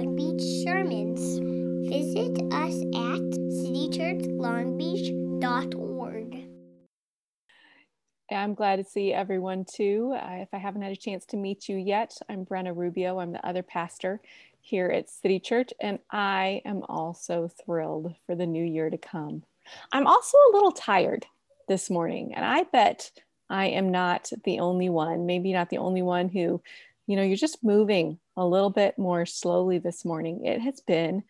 Long Beach sermons. Visit us at citychurchlongbeach.org. I'm glad to see everyone too. Uh, if I haven't had a chance to meet you yet, I'm Brenna Rubio. I'm the other pastor here at City Church, and I am also thrilled for the new year to come. I'm also a little tired this morning, and I bet I am not the only one, maybe not the only one who, you know, you're just moving a little bit more slowly this morning. It has been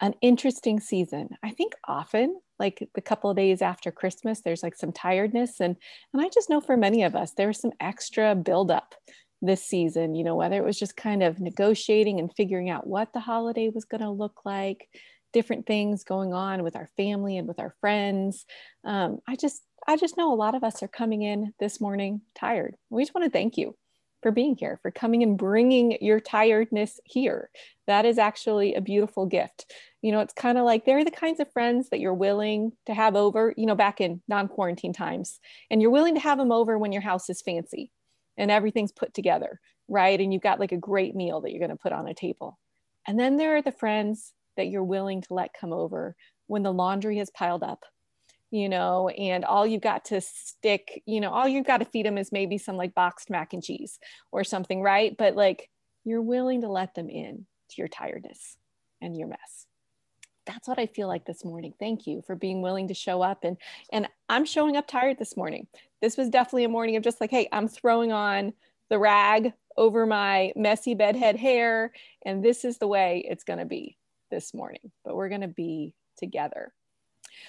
an interesting season. I think often, like the couple of days after Christmas, there's like some tiredness. And, and I just know for many of us, there was some extra buildup this season, you know, whether it was just kind of negotiating and figuring out what the holiday was going to look like, different things going on with our family and with our friends. Um, I just, I just know a lot of us are coming in this morning tired. We just want to thank you for being here, for coming and bringing your tiredness here. That is actually a beautiful gift. You know, it's kind of like they're the kinds of friends that you're willing to have over, you know, back in non quarantine times. And you're willing to have them over when your house is fancy and everything's put together, right? And you've got like a great meal that you're going to put on a table. And then there are the friends that you're willing to let come over when the laundry has piled up you know, and all you've got to stick, you know, all you've got to feed them is maybe some like boxed mac and cheese or something, right? But like you're willing to let them in to your tiredness and your mess. That's what I feel like this morning. Thank you for being willing to show up and and I'm showing up tired this morning. This was definitely a morning of just like, hey, I'm throwing on the rag over my messy bedhead hair and this is the way it's going to be this morning. But we're going to be together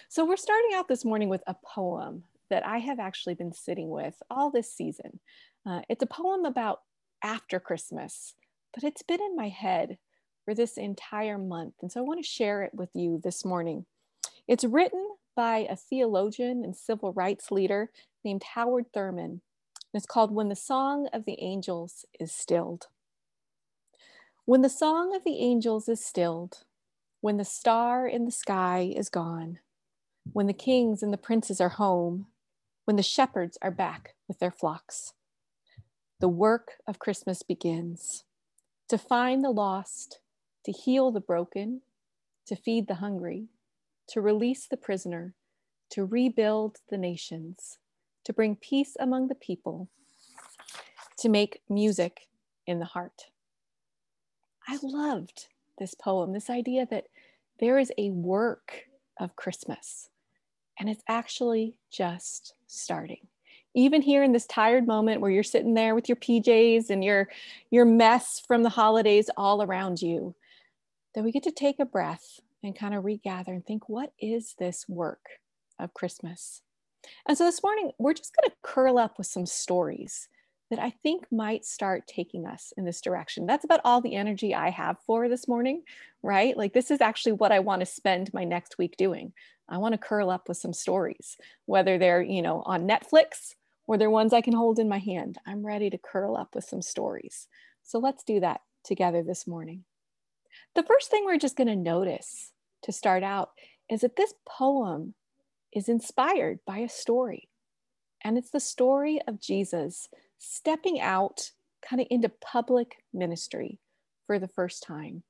so we're starting out this morning with a poem that I have actually been sitting with all this season. Uh, it's a poem about after Christmas, but it's been in my head for this entire month. And so I want to share it with you this morning. It's written by a theologian and civil rights leader named Howard Thurman. it's called When the Song of the Angels is Stilled. When the song of the angels is stilled, when the star in the sky is gone, when the kings and the princes are home, when the shepherds are back with their flocks. The work of Christmas begins to find the lost, to heal the broken, to feed the hungry, to release the prisoner, to rebuild the nations, to bring peace among the people, to make music in the heart. I loved this poem, this idea that there is a work of Christmas and it's actually just starting. Even here in this tired moment where you're sitting there with your PJs and your, your mess from the holidays all around you, that we get to take a breath and kind of regather and think, what is this work of Christmas? And so this morning, we're just going to curl up with some stories that I think might start taking us in this direction. That's about all the energy I have for this morning, right? Like, this is actually what I want to spend my next week doing. I want to curl up with some stories, whether they're, you know, on Netflix or they're ones I can hold in my hand. I'm ready to curl up with some stories. So let's do that together this morning. The first thing we're just going to notice to start out is that this poem is inspired by a story. And it's the story of Jesus stepping out kind of into public ministry for the first time.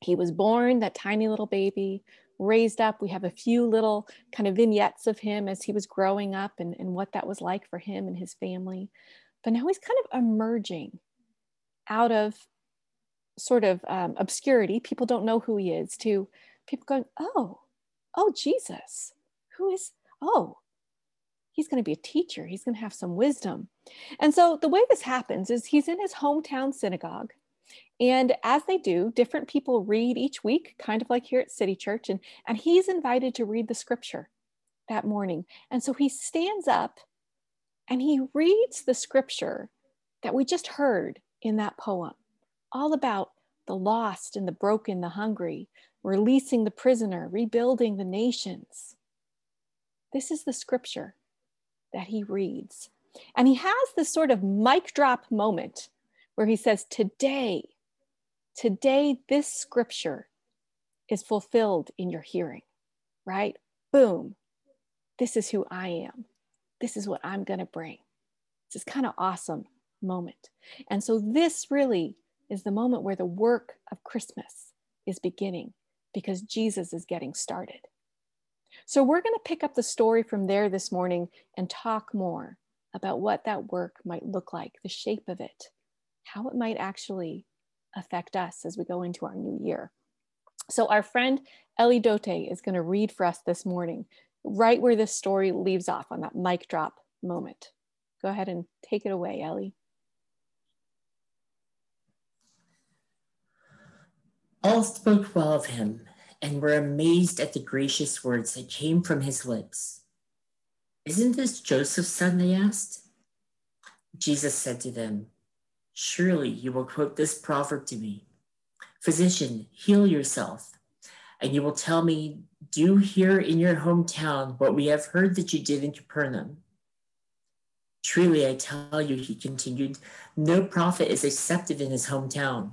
He was born, that tiny little baby, raised up. We have a few little kind of vignettes of him as he was growing up and, and what that was like for him and his family. But now he's kind of emerging out of sort of um, obscurity. People don't know who he is, to people going, oh, oh, Jesus, who is, oh, he's going to be a teacher. He's going to have some wisdom. And so the way this happens is he's in his hometown synagogue. And as they do, different people read each week, kind of like here at City Church. And, and he's invited to read the scripture that morning. And so he stands up and he reads the scripture that we just heard in that poem, all about the lost and the broken, the hungry, releasing the prisoner, rebuilding the nations. This is the scripture that he reads. And he has this sort of mic drop moment where he says, Today, today, this scripture is fulfilled in your hearing, right? Boom. This is who I am. This is what I'm going to bring. It's this kind of awesome moment. And so, this really is the moment where the work of Christmas is beginning because Jesus is getting started. So we're going to pick up the story from there this morning and talk more about what that work might look like, the shape of it, how it might actually affect us as we go into our new year. So, our friend Ellie Dote is going to read for us this morning, right where this story leaves off on that mic drop moment. Go ahead and take it away, Ellie. All spoke well of him and were amazed at the gracious words that came from his lips. Isn't this Joseph's son? They asked. Jesus said to them, Surely you will quote this proverb to me Physician, heal yourself. And you will tell me, Do here in your hometown what we have heard that you did in Capernaum. Truly, I tell you, he continued, no prophet is accepted in his hometown.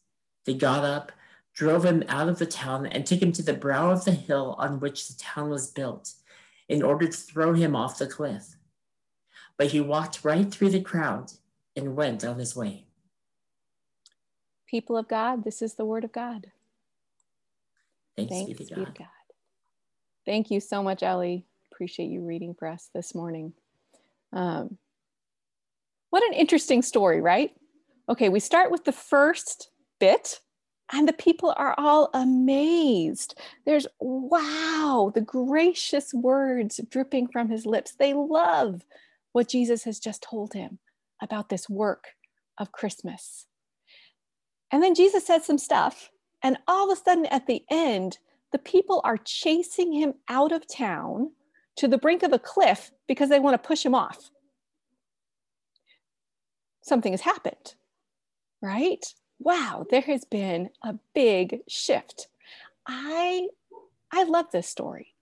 They got up, drove him out of the town, and took him to the brow of the hill on which the town was built, in order to throw him off the cliff. But he walked right through the crowd and went on his way. People of God, this is the word of God. Thanks, Thanks be, to God. be to God. Thank you so much, Ellie. Appreciate you reading for us this morning. Um, what an interesting story, right? Okay, we start with the first bit and the people are all amazed. There's wow, the gracious words dripping from his lips. They love what Jesus has just told him about this work of Christmas. And then Jesus says some stuff, and all of a sudden at the end, the people are chasing him out of town to the brink of a cliff because they want to push him off. Something has happened, right? Wow, there has been a big shift. I I love this story.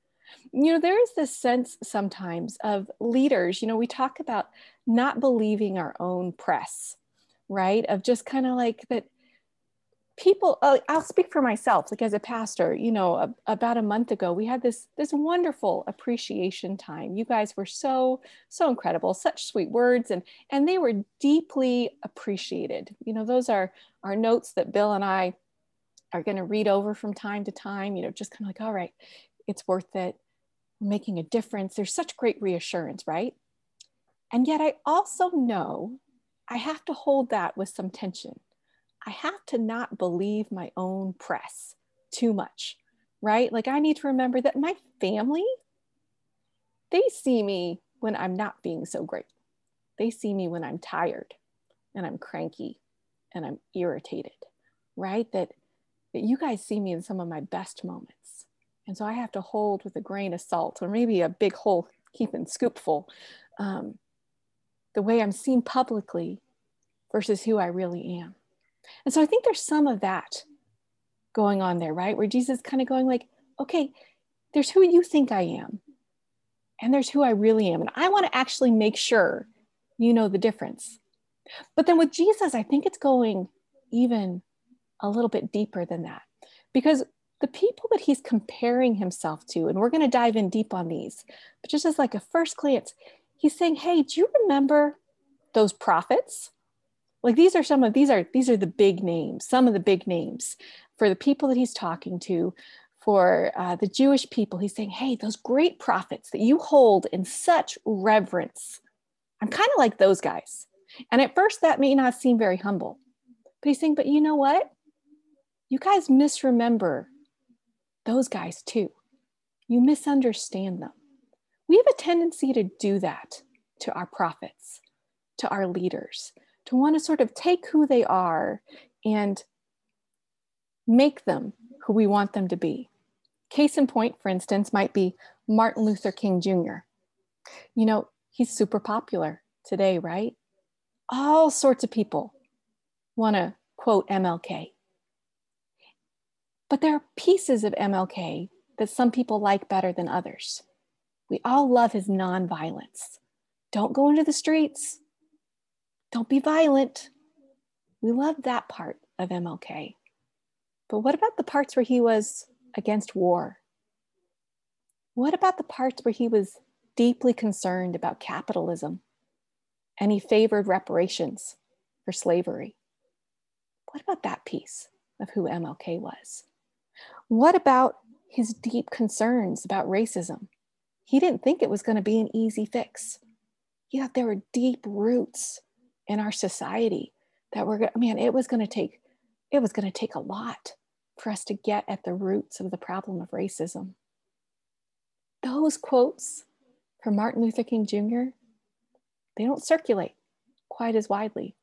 You know, there is this sense sometimes of leaders, you know, we talk about not believing our own press, right? Of just kind of like that people uh, i'll speak for myself like as a pastor you know a, about a month ago we had this this wonderful appreciation time you guys were so so incredible such sweet words and and they were deeply appreciated you know those are our notes that bill and i are going to read over from time to time you know just kind of like all right it's worth it. We're making a difference. There's such great reassurance right? And yet i also know i have to hold that with some tension. I have to not believe my own press too much, right? Like I need to remember that my family, they see me when I'm not being so great. They see me when I'm tired and I'm cranky and I'm irritated, right? That, that you guys see me in some of my best moments. And so I have to hold with a grain of salt or maybe a big whole heaping scoopful um, the way I'm seen publicly versus who I really am. And so I think there's some of that going on there, right? Where Jesus kind of going like, okay, there's who you think I am, and there's who I really am. And I want to actually make sure you know the difference. But then with Jesus, I think it's going even a little bit deeper than that. Because the people that he's comparing himself to, and we're going to dive in deep on these, but just as like a first glance, he's saying, Hey, do you remember those prophets? Like these are some of these are these are the big names some of the big names for the people that he's talking to for uh, the jewish people. He's saying hey those great prophets that you hold in such reverence. I'm kind of like those guys and at first that may not seem very humble but he's saying but you know what you guys misremember those guys too you misunderstand them we have a tendency to do that to our prophets to our leaders to want to sort of take who they are and make them who we want them to be. Case in point, for instance, might be Martin Luther King Jr. You know, he's super popular today, right? All sorts of people want to quote MLK. But there are pieces of MLK that some people like better than others. We all love his nonviolence. Don't go into the streets. Don't be violent. We love that part of MLK. But what about the parts where he was against war? What about the parts where he was deeply concerned about capitalism and he favored reparations for slavery? What about that piece of who MLK was? What about his deep concerns about racism? He didn't think it was going to be an easy fix. He thought there were deep roots in our society that were, man, it was going to take, it was going to take a lot for us to get at the roots of the problem of racism. Those quotes from Martin Luther King Jr., they don't circulate quite as widely.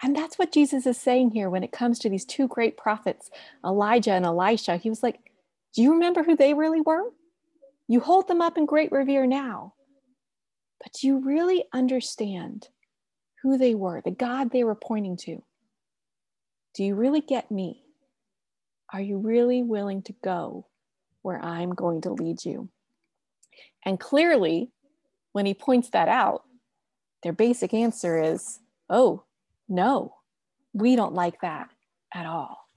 And that's what Jesus is saying here when it comes to these two great prophets, Elijah and Elisha. He was like, Do you remember who they really were? You hold them up in great revere now. But do you really understand who they were, the God they were pointing to? Do you really get me? Are you really willing to go where I'm going to lead you? And clearly, when he points that out, their basic answer is, Oh, no, we don't like that at all.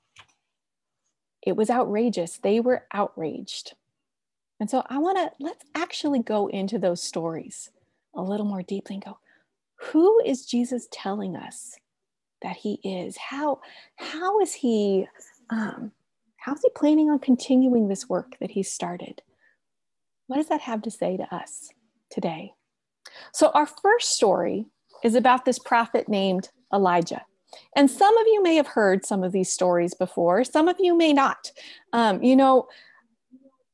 It was outrageous. They were outraged. And so I want to let's actually go into those stories a little more deeply and go, who is Jesus telling us that he is? How how is he um, how is he planning on continuing this work that he started? What does that have to say to us today? So our first story is about this prophet named Elijah. And some of you may have heard some of these stories before, some of you may not. Um, you know,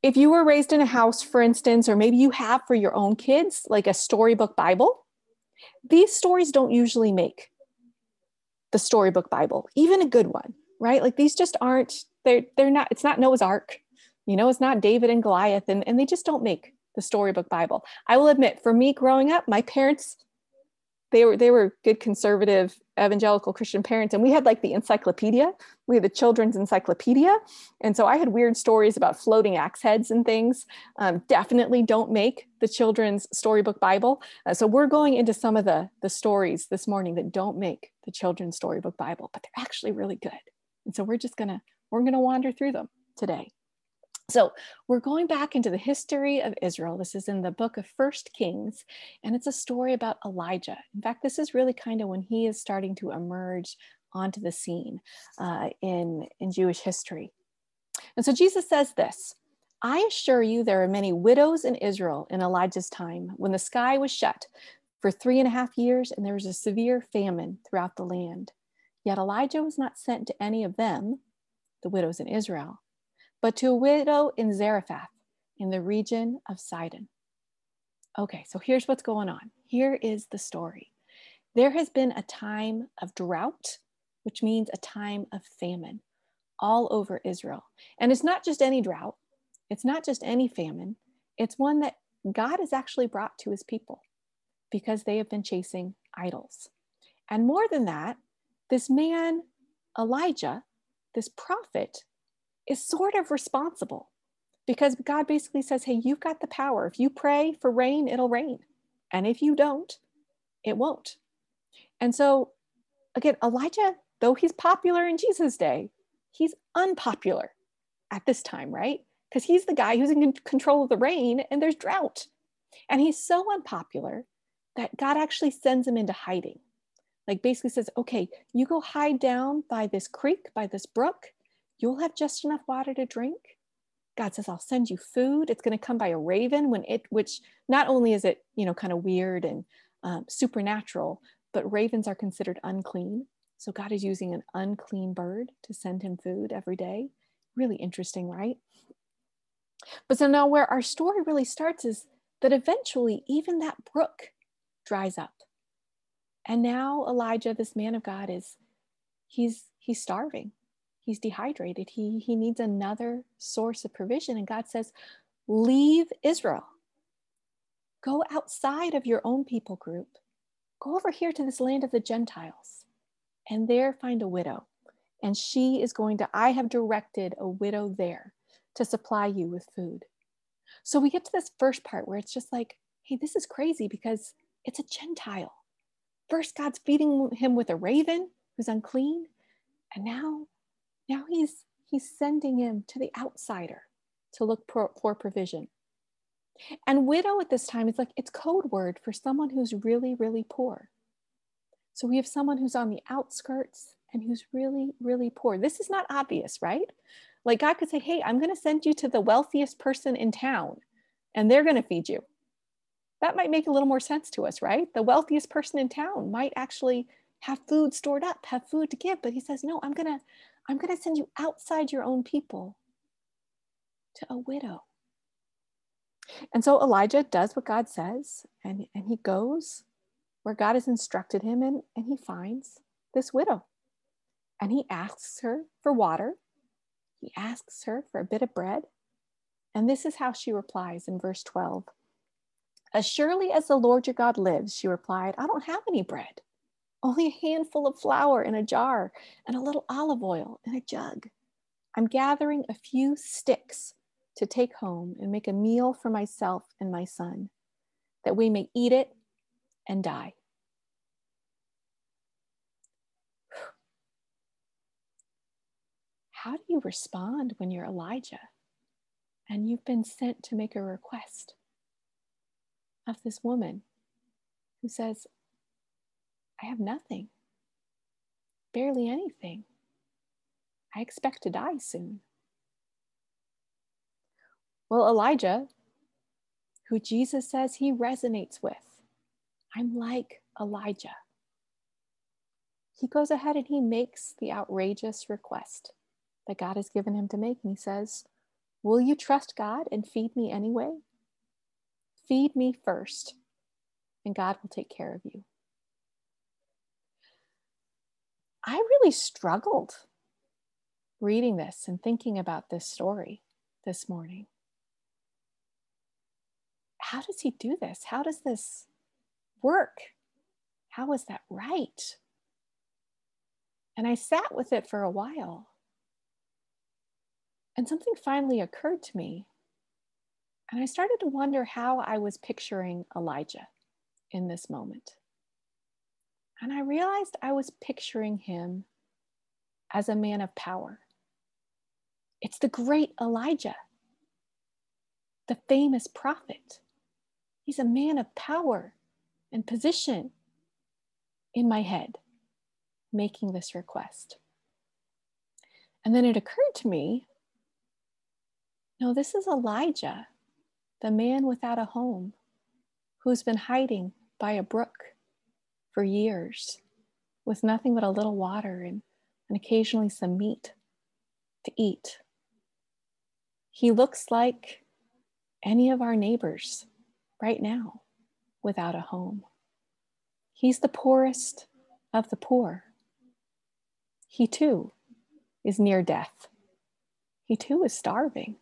if you were raised in a house, for instance, or maybe you have for your own kids, like a storybook Bible, these stories don't usually make the storybook Bible, even a good one, right? Like these just aren't, they're, they're not, it's not Noah's Ark, you know, it's not David and Goliath, and, and they just don't make the storybook Bible. I will admit, for me growing up, my parents they were they were good conservative evangelical christian parents and we had like the encyclopedia. We had the children's encyclopedia. And so i had weird stories about floating axe heads and things. Um, definitely don't make the children's storybook bible. Uh, so we're going into some of the the stories this morning that don't make the children's storybook bible but they're actually really good. And so we're just gonna we're gonna wander through them today so we're going back into the history of Israel. This is in the book of First Kings, and it's a story about Elijah. In fact, this is really kind of when he is starting to emerge onto the scene uh, in, in Jewish history. And so Jesus says this I assure you, there are many widows in Israel in Elijah's time when the sky was shut for three and a half years and there was a severe famine throughout the land. Yet Elijah was not sent to any of them, the widows in Israel but to a widow in Zarephath in the region of Sidon. Okay, so here's what's going on. Here is the story. There has been a time of drought, which means a time of famine all over Israel. And it's not just any drought, it's not just any famine, it's one that God has actually brought to his people because they have been chasing idols. And more than that, this man, Elijah, this prophet, is sort of responsible because God basically says, hey, you've got the power. If you pray for rain, it'll rain. And if you don't, it won't. And so, again, Elijah, though he's popular in Jesus' day, he's unpopular at this time, right? Because he's the guy who's in control of the rain and there's drought. And he's so unpopular that God actually sends him into hiding. Like basically says, okay, you go hide down by this creek, by this brook, you'll have just enough water to drink. God says, I'll send you food. It's going to come by a raven when it, which not only is it, you know, kind of weird and um, supernatural, but ravens are considered unclean. So God is using an unclean bird to send him food every day. Really interesting, right? But so now where our story really starts is that eventually even that brook dries up. And now Elijah, this man of God, is he's he's starving he's dehydrated. He, he needs another source of provision. And God says, Leave Israel. Go outside of your own people group. Go over here to this land of the Gentiles and there find a widow And she is going to, I have directed a widow there to supply you with food. So we get to this first part where it's just like, hey, this is crazy because it's a Gentile. First, God's feeding him with a raven who's unclean. And now, now he's he's sending him to the outsider to look for, for provision. And widow at this time is like it's code word for someone who's really, really poor. So we have someone who's on the outskirts and who's really, really poor. This is not obvious, right? Like God could say, Hey, I'm going to send you to the wealthiest person in town and they're going to feed you. That might make a little more sense to us, right? The wealthiest person in town might actually have food stored up, have food to give, but he says, No, I'm going to. I'm going to send you outside your own people to a widow. And so Elijah does what God says, and, and he goes where God has instructed him, and, and he finds this widow. And he asks her for water, he asks her for a bit of bread. And this is how she replies in verse 12 As surely as the Lord your God lives, she replied, I don't have any bread, only a handful of flour in a jar and a little olive oil in a jug. I'm gathering a few sticks to take home and make a meal for myself and my son, that we may eat it and die. How do you respond when you're Elijah and you've been sent to make a request of this woman who says, I have nothing, barely anything. I expect to die soon. Well, Elijah, who Jesus says he resonates with, I'm like Elijah. He goes ahead and he makes the outrageous request that God has given him to make. And he says, Will you trust God and feed me anyway? Feed me first, and God will take care of you. I really struggled reading this and thinking about this story this morning how does he do this? How does this work? How is that right? And I sat with it for a while. And something finally occurred to me. And I started to wonder how I was picturing Elijah in this moment. And I realized I was picturing him as a man of power. It's the great Elijah, the famous prophet He's a man of power and position in my head making this request. And then it occurred to me no, this is Elijah, the man without a home, who's been hiding by a brook for years with nothing but a little water and, and occasionally some meat to eat. He looks like any of our neighbors right now without a home. He's the poorest of the poor. He too is near death. He too is starving.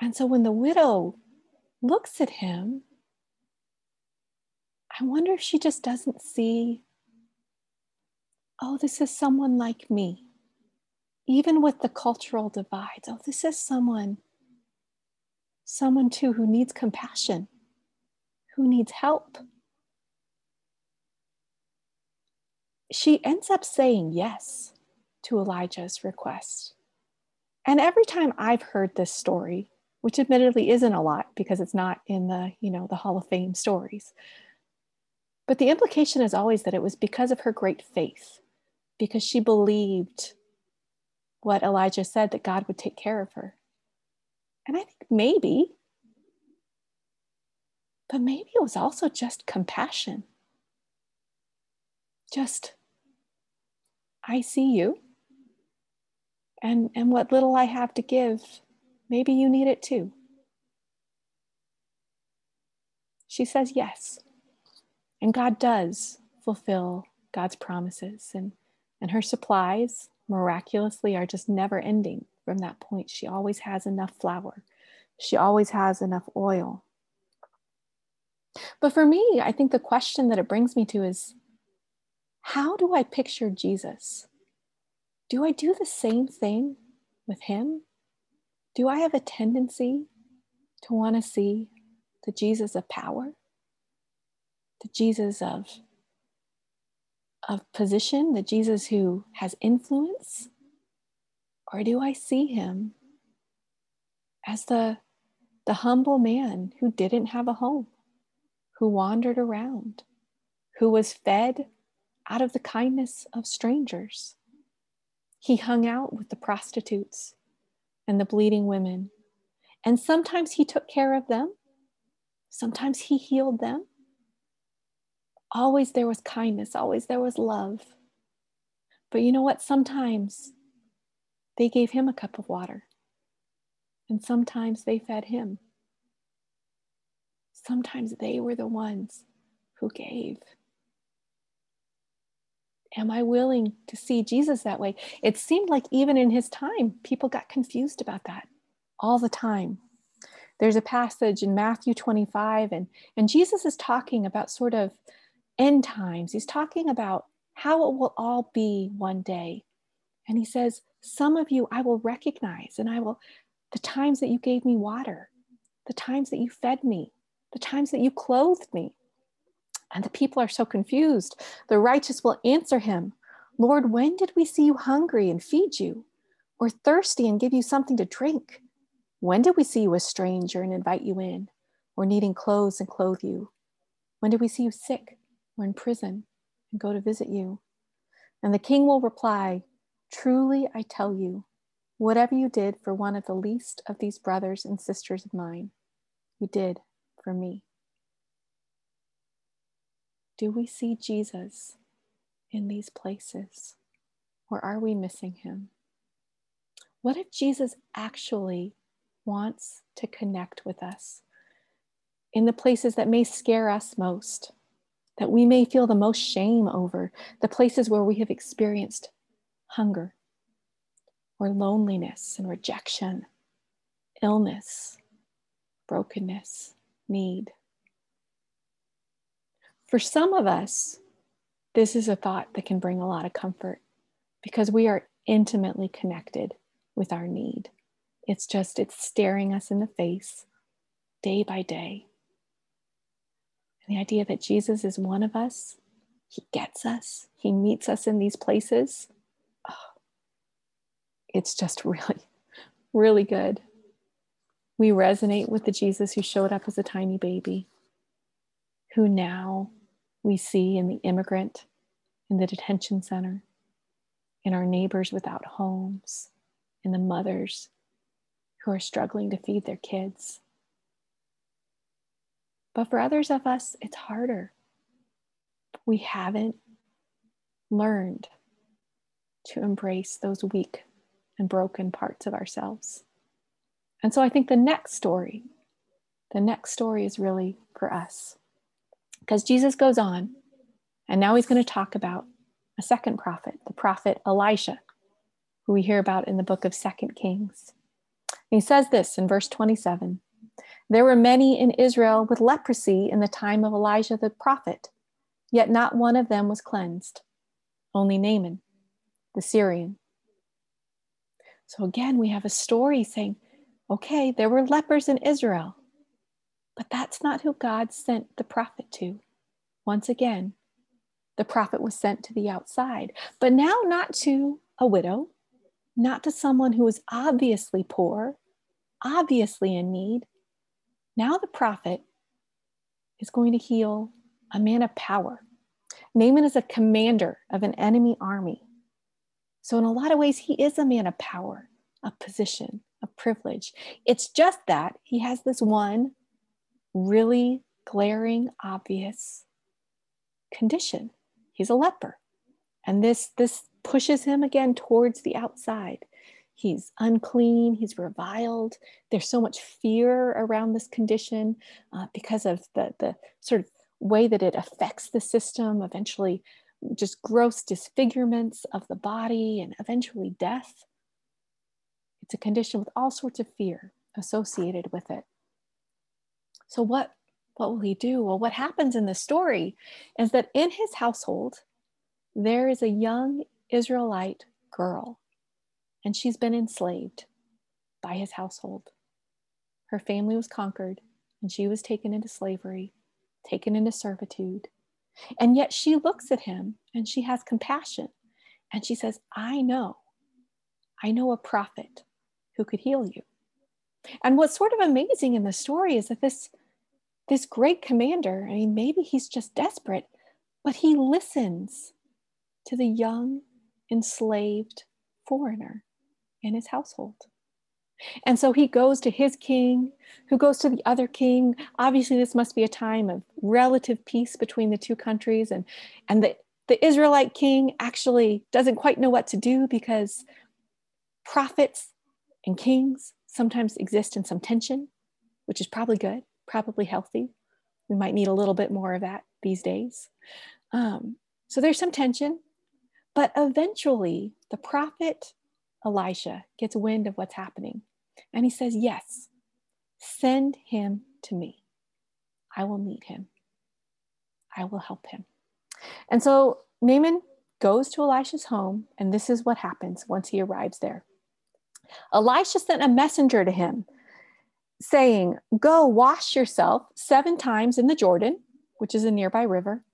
And so when the widow looks at him, I wonder if she just doesn't see, oh, this is someone like me. Even with the cultural divides, oh, this is someone, someone too who needs compassion who needs help. She ends up saying yes to Elijah's request. And every time I've heard this story, which admittedly isn't a lot because it's not in the, you know, the Hall of Fame stories, but the implication is always that it was because of her great faith, because she believed what Elijah said that God would take care of her. And I think maybe but maybe it was also just compassion. Just, I see you. And, and what little I have to give, maybe you need it too. She says yes. And God does fulfill God's promises. And, and her supplies miraculously are just never ending from that point. She always has enough flour, she always has enough oil. But for me, I think the question that it brings me to is how do I picture Jesus do I do the same thing with him? Do I have a tendency to want to see the Jesus of power, the Jesus of, of position, the Jesus who has influence? Or do I see him as the, the humble man who didn't have a home, who wandered around, who was fed out of the kindness of strangers? He hung out with the prostitutes and the bleeding women. And sometimes he took care of them, sometimes he healed them. Always there was kindness, always there was love. But you know what? Sometimes they gave him a cup of water, and sometimes they fed him. Sometimes they were the ones who gave. Am I willing to see Jesus that way? It seemed like even in his time, people got confused about that all the time. There's a passage in Matthew 25, and, and Jesus is talking about sort of end times. He's talking about how it will all be one day. And he says, Some of you I will recognize, and I will, the times that you gave me water, the times that you fed me, the times that you clothed me, and the people are so confused. The righteous will answer him, Lord, when did we see you hungry and feed you, or thirsty and give you something to drink? When did we see you a stranger and invite you in, or needing clothes and clothe you? When did we see you sick or in prison and go to visit you? And the king will reply, Truly I tell you, whatever you did for one of the least of these brothers and sisters of mine, you did for me. Do we see Jesus in these places? Or are we missing him? What if Jesus actually wants to connect with us in the places that may scare us most, that we may feel the most shame over, the places where we have experienced hunger or loneliness and rejection, illness, brokenness, need? For some of us, this is a thought that can bring a lot of comfort because we are intimately connected with our need. It's just, it's staring us in the face day by day. The idea that Jesus is one of us, He gets us, He meets us in these places. Oh, it's just really, really good. We resonate with the Jesus who showed up as a tiny baby, who now we see in the immigrant, in the detention center, in our neighbors without homes, in the mothers who are struggling to feed their kids. But for others of us, it's harder. We haven't learned to embrace those weak and broken parts of ourselves. And so I think the next story, the next story is really for us. Because Jesus goes on, and now he's going to talk about a second prophet, the prophet Elisha, who we hear about in the book of Second Kings. And he says this in verse 27 There were many in Israel with leprosy in the time of Elijah the prophet, yet not one of them was cleansed, only Naaman, the Syrian. So again, we have a story saying, okay, there were lepers in Israel, but that's not who God sent the prophet to. Once again, the prophet was sent to the outside, but now not to a widow, not to someone who was obviously poor, obviously in need. Now the prophet is going to heal a man of power. Naaman is a commander of an enemy army. So, in a lot of ways, he is a man of power, of position, of privilege. It's just that he has this one really glaring, obvious condition. He's a leper. And this, this pushes him again towards the outside. He's unclean, he's reviled. There's so much fear around this condition uh, because of the, the sort of way that it affects the system, eventually, just gross disfigurements of the body, and eventually death. It's a condition with all sorts of fear associated with it. So, what, what will he do? Well, what happens in the story is that in his household, there is a young Israelite girl and she's been enslaved by his household. Her family was conquered, and she was taken into slavery, taken into servitude. And yet she looks at him and she has compassion and she says, I know, I know a prophet who could heal you. And what's sort of amazing in the story is that this, this great commander, I mean, maybe he's just desperate, but he listens to the young, enslaved foreigner in his household. And so he goes to his king, who goes to the other king. Obviously, this must be a time of relative peace between the two countries. And, and the, the Israelite king actually doesn't quite know what to do because prophets and kings sometimes exist in some tension, which is probably good, probably healthy. We might need a little bit more of that these days. Um, so there's some tension, but eventually the prophet Elisha gets wind of what's happening and he says, Yes, send him to me. I will meet him. I will help him. And so Naaman goes to Elisha's home, and this is what happens once he arrives there. Elisha sent a messenger to him saying, Go wash yourself seven times in the Jordan, which is a nearby river,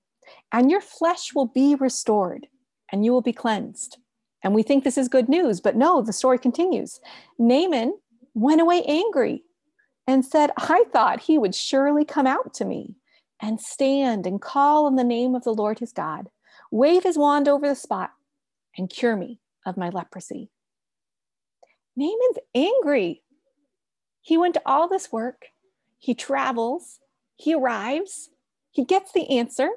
and your flesh will be restored and you will be cleansed. And we think this is good news, but no, the story continues. Naaman went away angry and said, I thought he would surely come out to me and stand and call on the name of the Lord his God, wave his wand over the spot, and cure me of my leprosy. Naaman's angry. He went to all this work, he travels, he arrives, he gets the answer,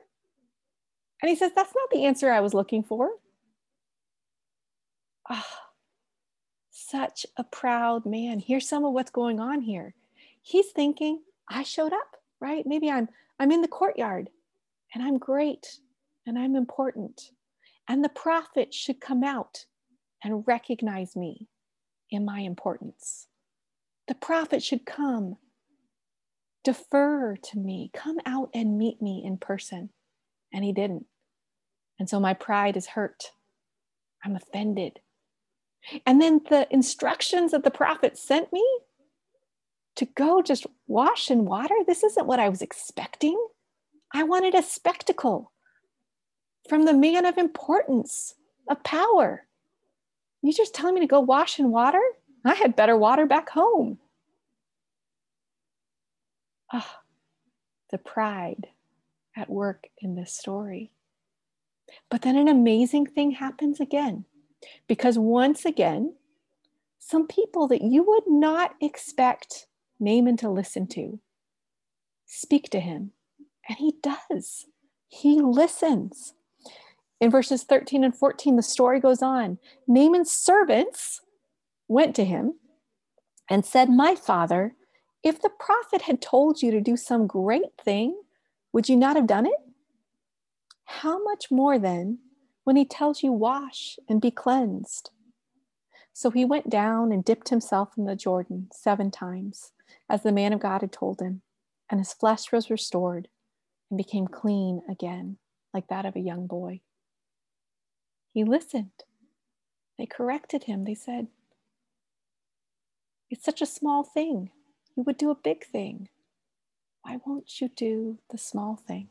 and he says, That's not the answer I was looking for. Ah. Oh such a proud man. Here's some of what's going on here. He's thinking, I showed up, right? Maybe I'm I'm in the courtyard and I'm great and I'm important. And the prophet should come out and recognize me in my importance. The prophet should come, defer to me, come out and meet me in person. And he didn't. And so my pride is hurt. I'm offended. And then the instructions that the prophet sent me to go just wash in water, this isn't what I was expecting. I wanted a spectacle from the man of importance, of power. You're just telling me to go wash in water? I had better water back home. Ah, oh, the pride at work in this story. But then an amazing thing happens again. Because once again, some people that you would not expect Naaman to listen to speak to him. And he does. He listens. In verses 13 and 14, the story goes on. Naaman's servants went to him and said, My father, if the prophet had told you to do some great thing, would you not have done it? How much more then when he tells you, Wash and be cleansed. So he went down and dipped himself in the Jordan seven times, as the man of God had told him, and his flesh was restored and became clean again, like that of a young boy. He listened. They corrected him. They said, It's such a small thing. You would do a big thing. Why won't you do the small thing?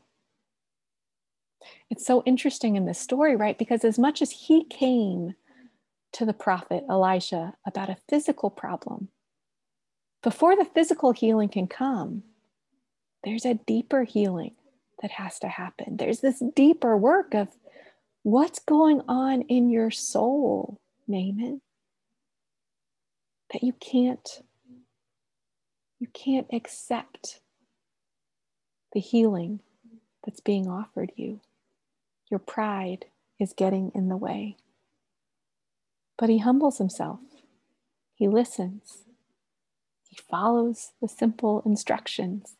It's so interesting in this story, right? Because as much as he came to the prophet Elisha about a physical problem, before the physical healing can come, there's a deeper healing that has to happen. There's this deeper work of what's going on in your soul, Naaman, that you can't you can't accept the healing that's being offered you. Your pride is getting in the way. But he humbles himself, he listens, he follows the simple instructions.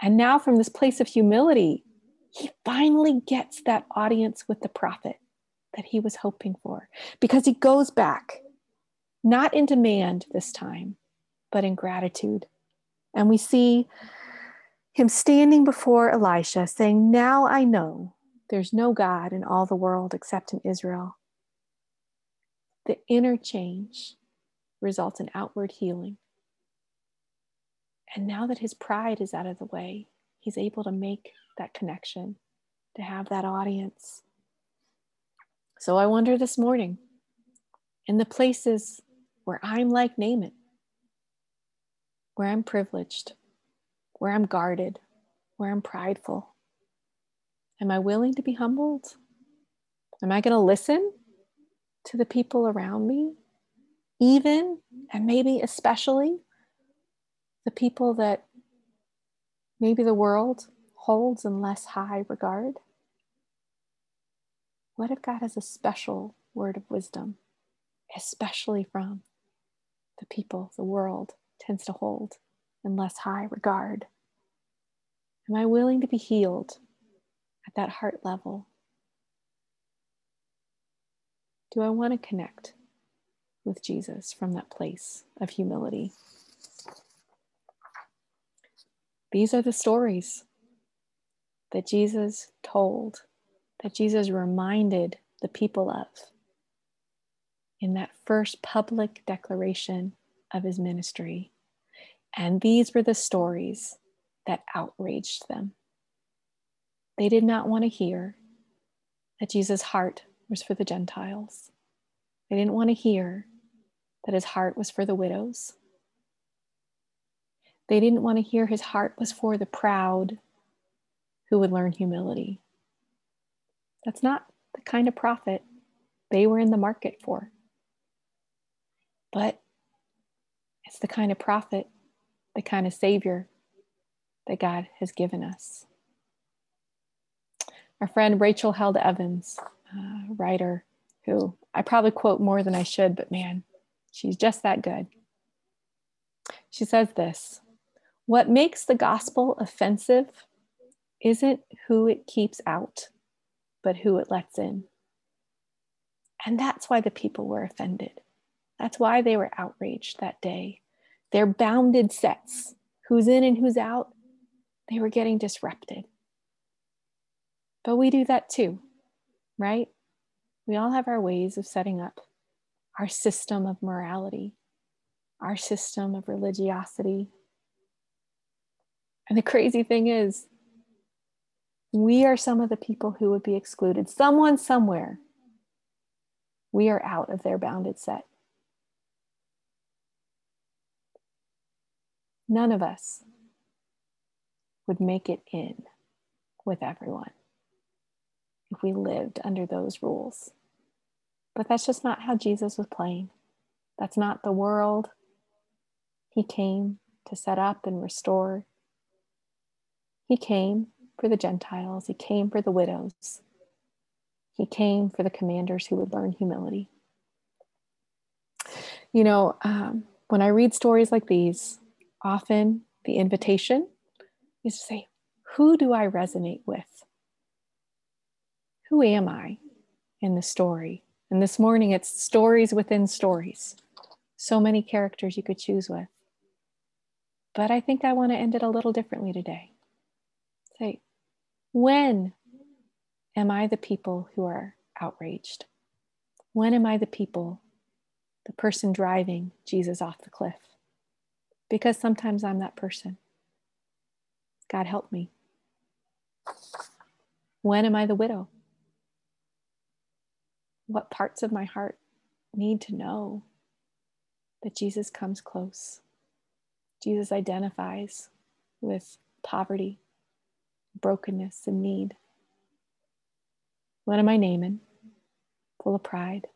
And now, from this place of humility, he finally gets that audience with the prophet that he was hoping for because he goes back, not in demand this time, but in gratitude. And we see him standing before Elisha saying, Now I know there's no God in all the world except in Israel. the inner change results in outward healing. And now that his pride is out of the way, he's able to make that connection, to have that audience. So I wonder this morning, in the places where I'm like Naaman, where I'm privileged, where I'm guarded, where I'm prideful, am I willing to be humbled? Am I going to listen to the people around me? Even and maybe especially the people that maybe the world holds in less high regard? What if God has a special word of wisdom, especially from the people the world tends to hold in less high regard? Am I willing to be healed at that heart level? Do I want to connect with Jesus from that place of humility? These are the stories that Jesus told, that Jesus reminded the people of in that first public declaration of his ministry. And these were the stories that outraged them. They did not want to hear that Jesus' heart was for the Gentiles. They didn't want to hear that his heart was for the widows. They didn't want to hear his heart was for the proud who would learn humility. That's not the kind of prophet they were in the market for. But it's the kind of prophet, the kind of savior that God has given us. Our friend Rachel Held Evans, uh, writer, who I probably quote more than I should, but man, she's just that good. She says this What makes the gospel offensive isn't who it keeps out, but who it lets in. And that's why the people were offended. That's why they were outraged that day. Their bounded sets, who's in and who's out, they were getting disrupted. But we do that too, right? We all have our ways of setting up our system of morality, our system of religiosity. And the crazy thing is, we are some of the people who would be excluded. Someone somewhere, we are out of their bounded set. None of us would make it in with everyone if we lived under those rules. But that's just not how Jesus was playing. That's not the world he came to set up and restore. He came for the Gentiles, he came for the widows, he came for the commanders who would learn humility. You know, um, when I read stories like these, often the invitation is to say, Who do I resonate with? Who am I in the story? And this morning it's stories within stories. So many characters you could choose with. But I think I want to end it a little differently today. Say, when am I the people who are outraged? When am I the people, the person driving Jesus off the cliff? Because sometimes I'm that person. God help me. When am I the widow? What parts of my heart need to know that Jesus comes close? Jesus identifies with poverty, brokenness, and need. What am I Naaman? Full of pride,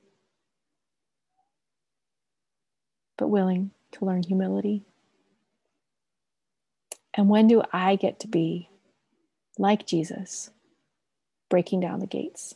but willing to learn humility. And when do I get to be like Jesus, breaking down the gates?